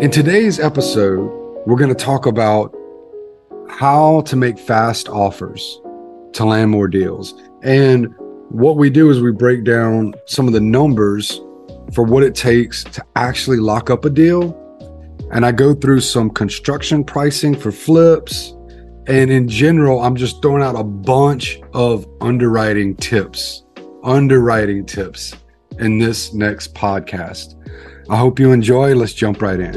In today's episode, we're going to talk about how to make fast offers to land more deals. And what we do is we break down some of the numbers for what it takes to actually lock up a deal. And I go through some construction pricing for flips. And in general, I'm just throwing out a bunch of underwriting tips, underwriting tips in this next podcast. I hope you enjoy. Let's jump right in.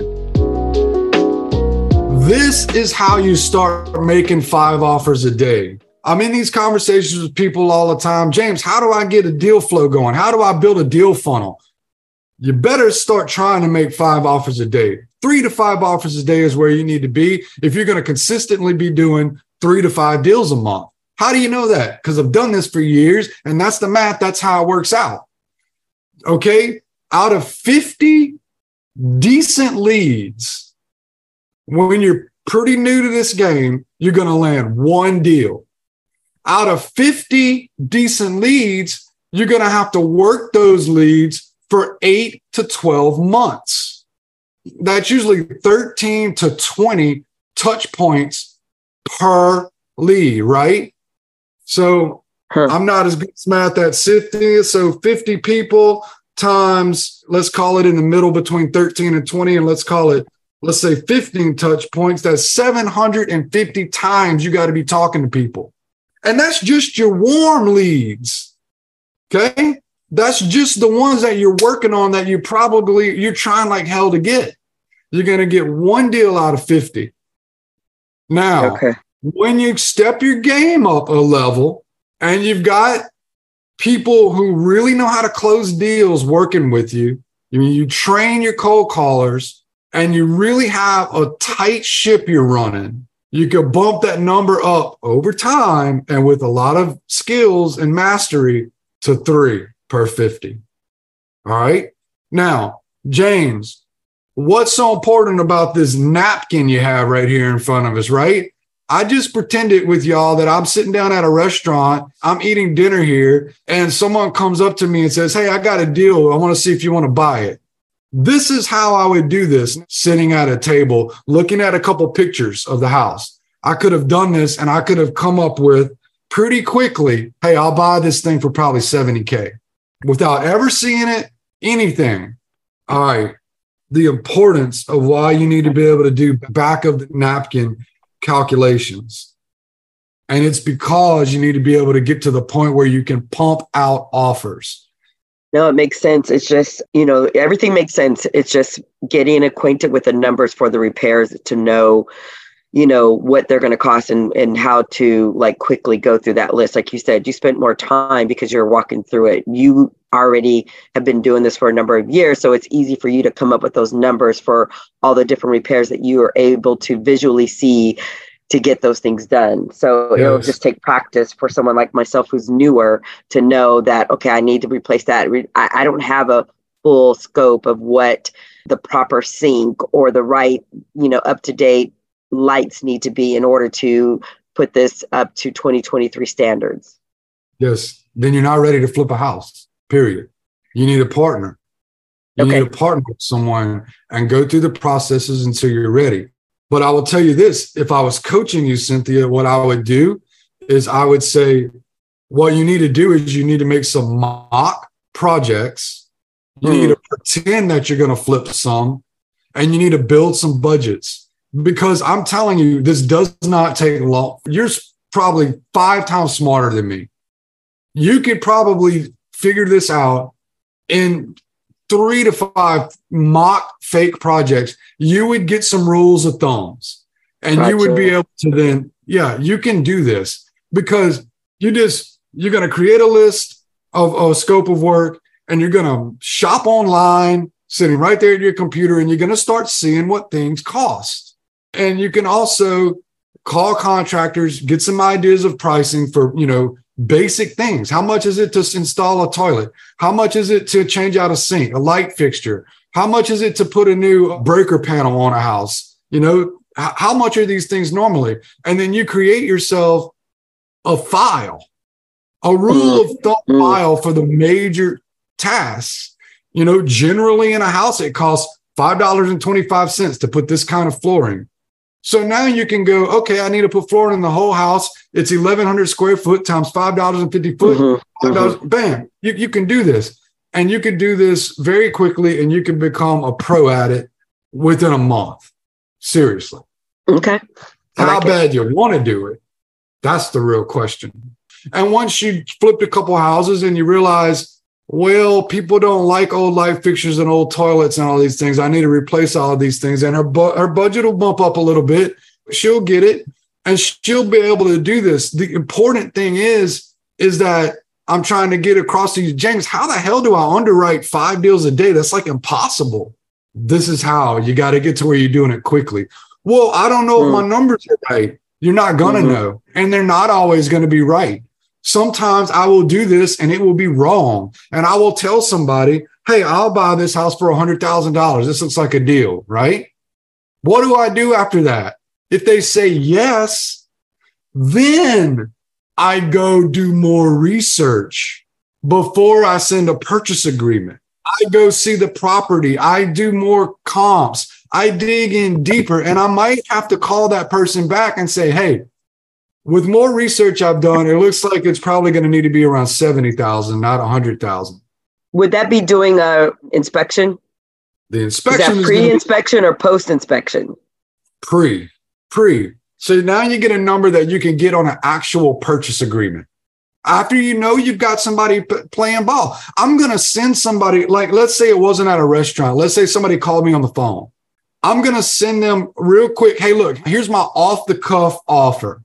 This is how you start making five offers a day. I'm in these conversations with people all the time. James, how do I get a deal flow going? How do I build a deal funnel? You better start trying to make five offers a day. Three to five offers a day is where you need to be if you're going to consistently be doing three to five deals a month. How do you know that? Because I've done this for years and that's the math. That's how it works out. Okay out of 50 decent leads, when you're pretty new to this game, you're going to land one deal. Out of 50 decent leads, you're going to have to work those leads for eight to 12 months. That's usually 13 to 20 touch points per lead, right? So huh. I'm not as good as math at 50. So 50 people times, let's call it in the middle between 13 and 20, and let's call it, let's say 15 touch points. That's 750 times you got to be talking to people. And that's just your warm leads. Okay. That's just the ones that you're working on that you probably, you're trying like hell to get. You're going to get one deal out of 50. Now, okay. when you step your game up a level and you've got people who really know how to close deals working with you. I mean, you train your cold callers and you really have a tight ship you're running. You could bump that number up over time and with a lot of skills and mastery to three per 50. All right. Now, James, what's so important about this napkin you have right here in front of us, right? I just pretended with y'all that I'm sitting down at a restaurant, I'm eating dinner here, and someone comes up to me and says, Hey, I got a deal. I want to see if you want to buy it. This is how I would do this sitting at a table, looking at a couple pictures of the house. I could have done this and I could have come up with pretty quickly, Hey, I'll buy this thing for probably 70K without ever seeing it, anything. All right. The importance of why you need to be able to do back of the napkin calculations. And it's because you need to be able to get to the point where you can pump out offers. No, it makes sense. It's just, you know, everything makes sense. It's just getting acquainted with the numbers for the repairs to know, you know, what they're going to cost and, and how to like quickly go through that list. Like you said, you spent more time because you're walking through it. You already have been doing this for a number of years. So it's easy for you to come up with those numbers for all the different repairs that you are able to visually see to get those things done. So yes. it'll just take practice for someone like myself who's newer to know that, okay, I need to replace that. I, I don't have a full scope of what the proper sink or the right, you know, up to date lights need to be in order to put this up to 2023 standards. Yes. Then you're not ready to flip a house, period. You need a partner. You okay. need to partner with someone and go through the processes until you're ready. But I will tell you this if I was coaching you, Cynthia, what I would do is I would say, what you need to do is you need to make some mock projects. You mm. need to pretend that you're going to flip some and you need to build some budgets because I'm telling you, this does not take long. You're probably five times smarter than me. You could probably figure this out in three to five mock fake projects, you would get some rules of thumbs and gotcha. you would be able to then, yeah, you can do this because you just, you're going to create a list of a scope of work and you're going to shop online, sitting right there at your computer, and you're going to start seeing what things cost. And you can also call contractors, get some ideas of pricing for, you know, basic things. How much is it to install a toilet? How much is it to change out a sink, a light fixture? How much is it to put a new breaker panel on a house? You know, how much are these things normally? And then you create yourself a file, a rule of thumb mm-hmm. file for the major tasks. You know, generally in a house, it costs $5.25 to put this kind of flooring. So now you can go, okay, I need to put flooring in the whole house. It's 1,100 square foot times $5.50 foot. Mm-hmm, mm-hmm. Bam, you, you can do this. And you can do this very quickly and you can become a pro at it within a month. Seriously. Okay. How like bad it. you want to do it? That's the real question. And once you flipped a couple houses and you realize, well, people don't like old light fixtures and old toilets and all these things. I need to replace all of these things. And her, bu- her budget will bump up a little bit. She'll get it and she'll be able to do this. The important thing is, is that I'm trying to get across to you, James, how the hell do I underwrite five deals a day? That's like impossible. This is how you got to get to where you're doing it quickly. Well, I don't know mm. if my numbers are right. You're not going to mm-hmm. know. And they're not always going to be right. Sometimes I will do this and it will be wrong. And I will tell somebody, hey, I'll buy this house for $100,000. This looks like a deal, right? What do I do after that? If they say yes, then I go do more research before I send a purchase agreement. I go see the property. I do more comps. I dig in deeper and I might have to call that person back and say, Hey, with more research I've done, it looks like it's probably going to need to be around 70,000, not 100,000. Would that be doing a inspection? The inspection is pre-inspection be- or post-inspection? Pre, pre. So now you get a number that you can get on an actual purchase agreement. After you know you've got somebody p- playing ball, I'm going to send somebody, like, let's say it wasn't at a restaurant. Let's say somebody called me on the phone. I'm going to send them real quick. Hey, look, here's my off the cuff offer.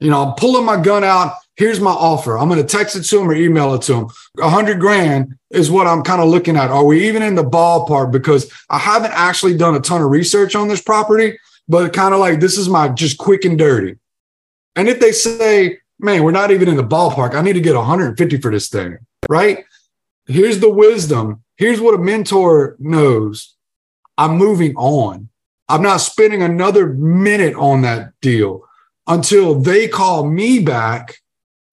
You know, I'm pulling my gun out. Here's my offer. I'm going to text it to him or email it to him. A hundred grand is what I'm kind of looking at. Are we even in the ballpark? Because I haven't actually done a ton of research on this property, but kind of like this is my just quick and dirty. And if they say, man, we're not even in the ballpark, I need to get 150 for this thing, right? Here's the wisdom. Here's what a mentor knows. I'm moving on. I'm not spending another minute on that deal until they call me back.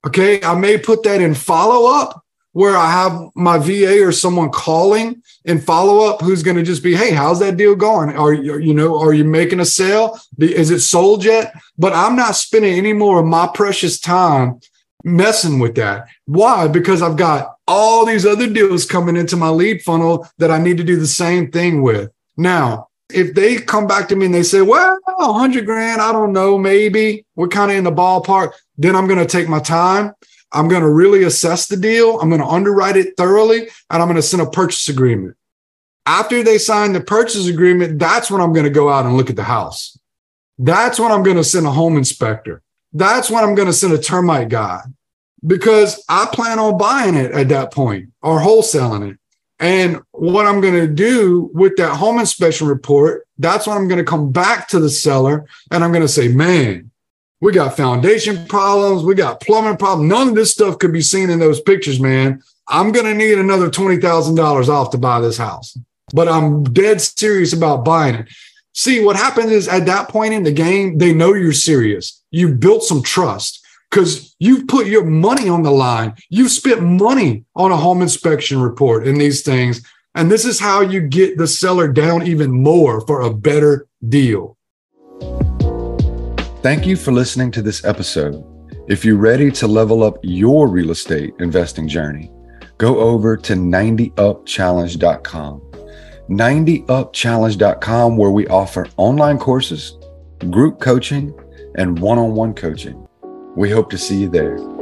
Okay. I may put that in follow up where I have my VA or someone calling and follow up who's going to just be, Hey, how's that deal going? Are you, you know, are you making a sale? Is it sold yet? But I'm not spending any more of my precious time messing with that. Why? Because I've got all these other deals coming into my lead funnel that I need to do the same thing with. Now, if they come back to me and they say, well, 100 grand, I don't know, maybe we're kind of in the ballpark, then I'm going to take my time. I'm going to really assess the deal. I'm going to underwrite it thoroughly and I'm going to send a purchase agreement. After they sign the purchase agreement, that's when I'm going to go out and look at the house. That's when I'm going to send a home inspector. That's when I'm going to send a termite guy because I plan on buying it at that point or wholesaling it. And what I'm going to do with that home inspection report, that's when I'm going to come back to the seller and I'm going to say, man, we got foundation problems. We got plumbing problems. None of this stuff could be seen in those pictures, man. I'm going to need another $20,000 off to buy this house, but I'm dead serious about buying it. See, what happens is at that point in the game, they know you're serious. You built some trust because you've put your money on the line. You've spent money on a home inspection report and these things. And this is how you get the seller down even more for a better deal. Thank you for listening to this episode. If you're ready to level up your real estate investing journey, go over to 90upchallenge.com. 90upchallenge.com, where we offer online courses, group coaching, and one on one coaching. We hope to see you there.